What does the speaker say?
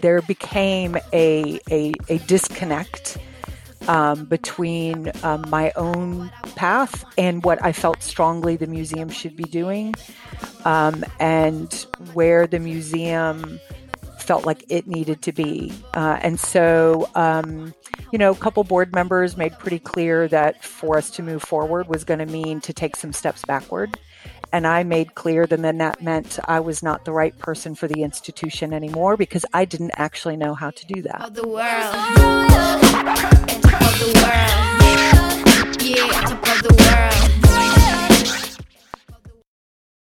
there became a, a, a disconnect um, between um, my own path and what I felt strongly the museum should be doing, um, and where the museum felt like it needed to be. Uh, and so, um, you know, a couple board members made pretty clear that for us to move forward was going to mean to take some steps backward. And I made clear that then that meant I was not the right person for the institution anymore because I didn't actually know how to do that. Of the world. Of the world. Yeah, of the world.